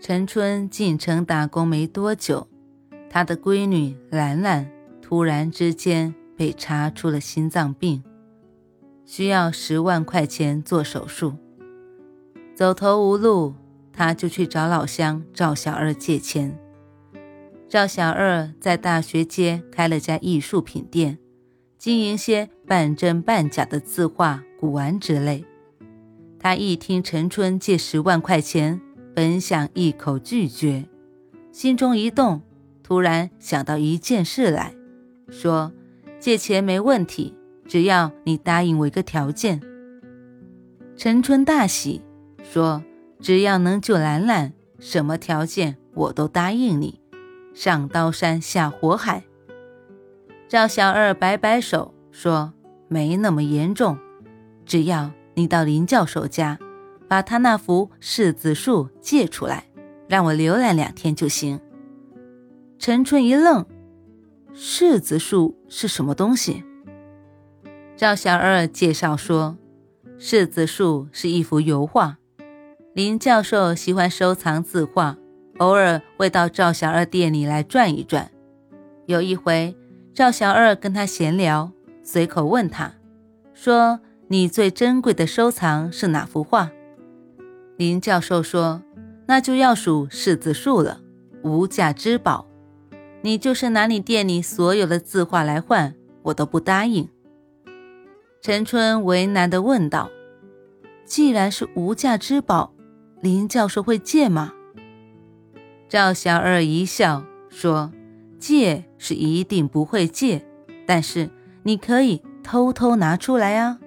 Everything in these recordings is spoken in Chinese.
陈春进城打工没多久，他的闺女兰兰突然之间被查出了心脏病，需要十万块钱做手术。走投无路，他就去找老乡赵小二借钱。赵小二在大学街开了家艺术品店，经营些半真半假的字画、古玩之类。他一听陈春借十万块钱。本想一口拒绝，心中一动，突然想到一件事来，说：“借钱没问题，只要你答应我一个条件。”陈春大喜，说：“只要能救兰兰，什么条件我都答应你，上刀山下火海。”赵小二摆摆手，说：“没那么严重，只要你到林教授家。”把他那幅柿子树借出来，让我浏览两天就行。陈春一愣，柿子树是什么东西？赵小二介绍说，柿子树是一幅油画。林教授喜欢收藏字画，偶尔会到赵小二店里来转一转。有一回，赵小二跟他闲聊，随口问他，说：“你最珍贵的收藏是哪幅画？”林教授说：“那就要数柿子树了，无价之宝。你就是拿你店里所有的字画来换，我都不答应。”陈春为难地问道：“既然是无价之宝，林教授会借吗？”赵小二一笑说：“借是一定不会借，但是你可以偷偷拿出来啊。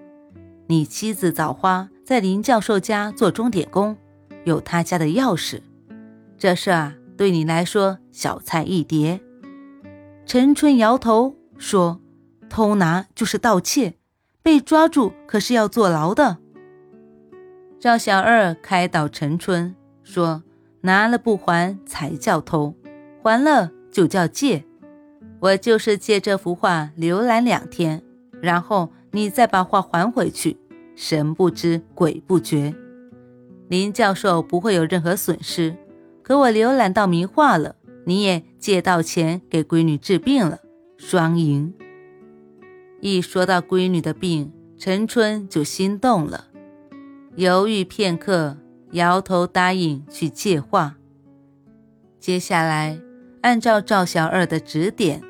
你妻子枣花。”在林教授家做钟点工，有他家的钥匙。这事啊，对你来说小菜一碟。陈春摇头说：“偷拿就是盗窃，被抓住可是要坐牢的。”赵小二开导陈春说：“拿了不还才叫偷，还了就叫借。我就是借这幅画浏览两天，然后你再把画还回去。”神不知鬼不觉，林教授不会有任何损失。可我浏览到名画了，你也借到钱给闺女治病了，双赢。一说到闺女的病，陈春就心动了，犹豫片刻，摇头答应去借画。接下来，按照赵小二的指点，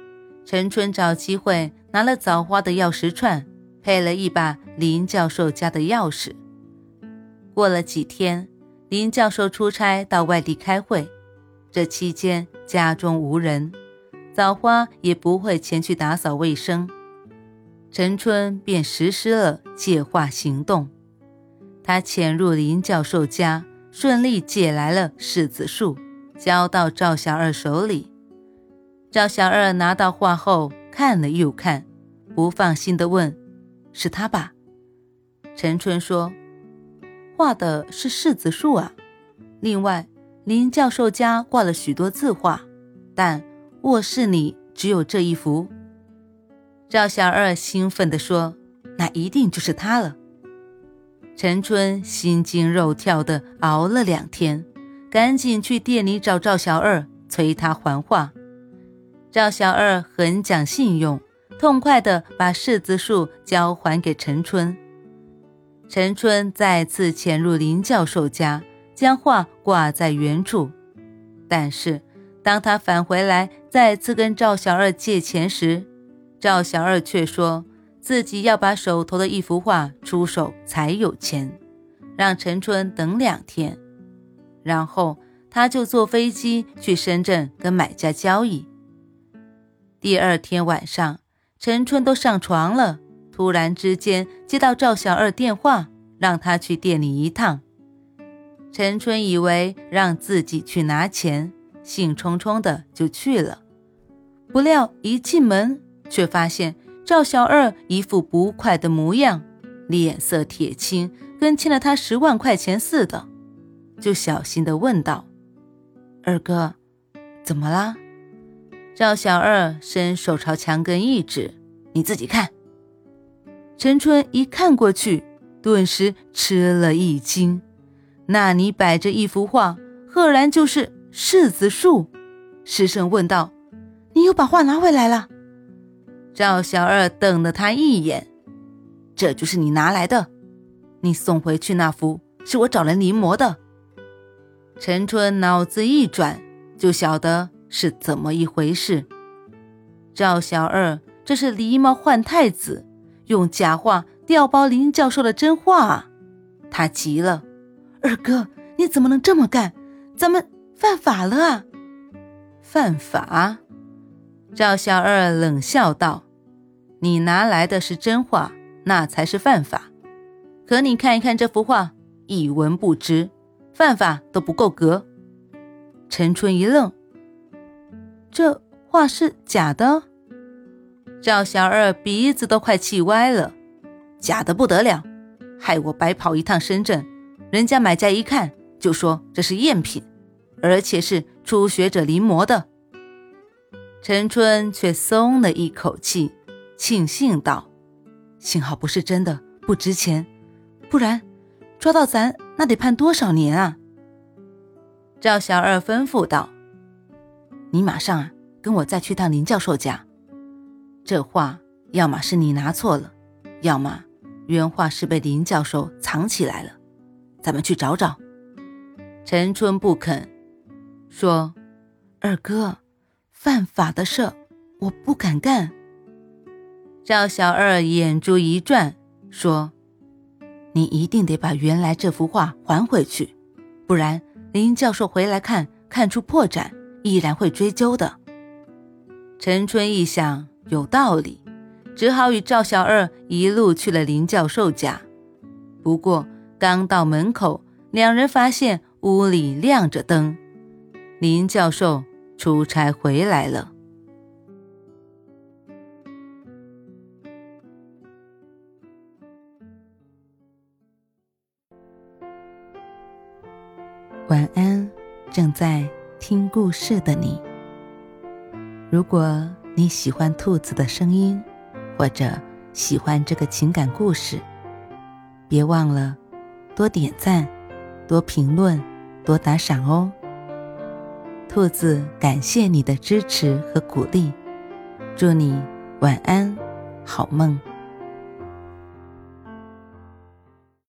陈春找机会拿了枣花的钥匙串。配了一把林教授家的钥匙。过了几天，林教授出差到外地开会，这期间家中无人，枣花也不会前去打扫卫生，陈春便实施了借画行动。他潜入林教授家，顺利借来了柿子树，交到赵小二手里。赵小二拿到画后看了又看，不放心地问。是他吧？陈春说：“画的是柿子树啊。另外，林教授家挂了许多字画，但卧室里只有这一幅。”赵小二兴奋地说：“那一定就是他了。”陈春心惊肉跳地熬了两天，赶紧去店里找赵小二，催他还画。赵小二很讲信用。痛快地把柿子树交还给陈春。陈春再次潜入林教授家，将画挂在原处。但是，当他返回来再次跟赵小二借钱时，赵小二却说自己要把手头的一幅画出手才有钱，让陈春等两天。然后他就坐飞机去深圳跟买家交易。第二天晚上。陈春都上床了，突然之间接到赵小二电话，让他去店里一趟。陈春以为让自己去拿钱，兴冲冲的就去了。不料一进门，却发现赵小二一副不快的模样，脸色铁青，跟欠了他十万块钱似的，就小心的问道：“二哥，怎么啦？”赵小二伸手朝墙根一指：“你自己看。”陈春一看过去，顿时吃了一惊，那里摆着一幅画，赫然就是柿子树。失声问道。你又把画拿回来了？赵小二瞪了他一眼，这就是你拿来的。你送回去那幅是我找人临摹的。陈春脑子一转，就晓得是怎么一回事。赵小二这是狸猫换太子，用假画调包林教授的真画啊！他急了：“二哥，你怎么能这么干？咱们犯法了啊！犯法？”赵小二冷笑道：“你拿来的是真画，那才是犯法。可你看一看这幅画，一文不值，犯法都不够格。”陈春一愣：“这画是假的？”赵小二鼻子都快气歪了：“假的不得了，害我白跑一趟深圳，人家买家一看就说这是赝品，而且是初学者临摹的。”陈春却松了一口气，庆幸道：“幸好不是真的，不值钱，不然抓到咱那得判多少年啊！”赵小二吩咐道：“你马上啊，跟我再去趟林教授家。这画要么是你拿错了，要么原画是被林教授藏起来了，咱们去找找。”陈春不肯，说：“二哥。”犯法的事，我不敢干。赵小二眼珠一转，说：“你一定得把原来这幅画还回去，不然林教授回来看，看出破绽，依然会追究的。”陈春一想有道理，只好与赵小二一路去了林教授家。不过刚到门口，两人发现屋里亮着灯，林教授。出差回来了。晚安，正在听故事的你。如果你喜欢兔子的声音，或者喜欢这个情感故事，别忘了多点赞、多评论、多打赏哦。兔子，感谢你的支持和鼓励，祝你晚安，好梦。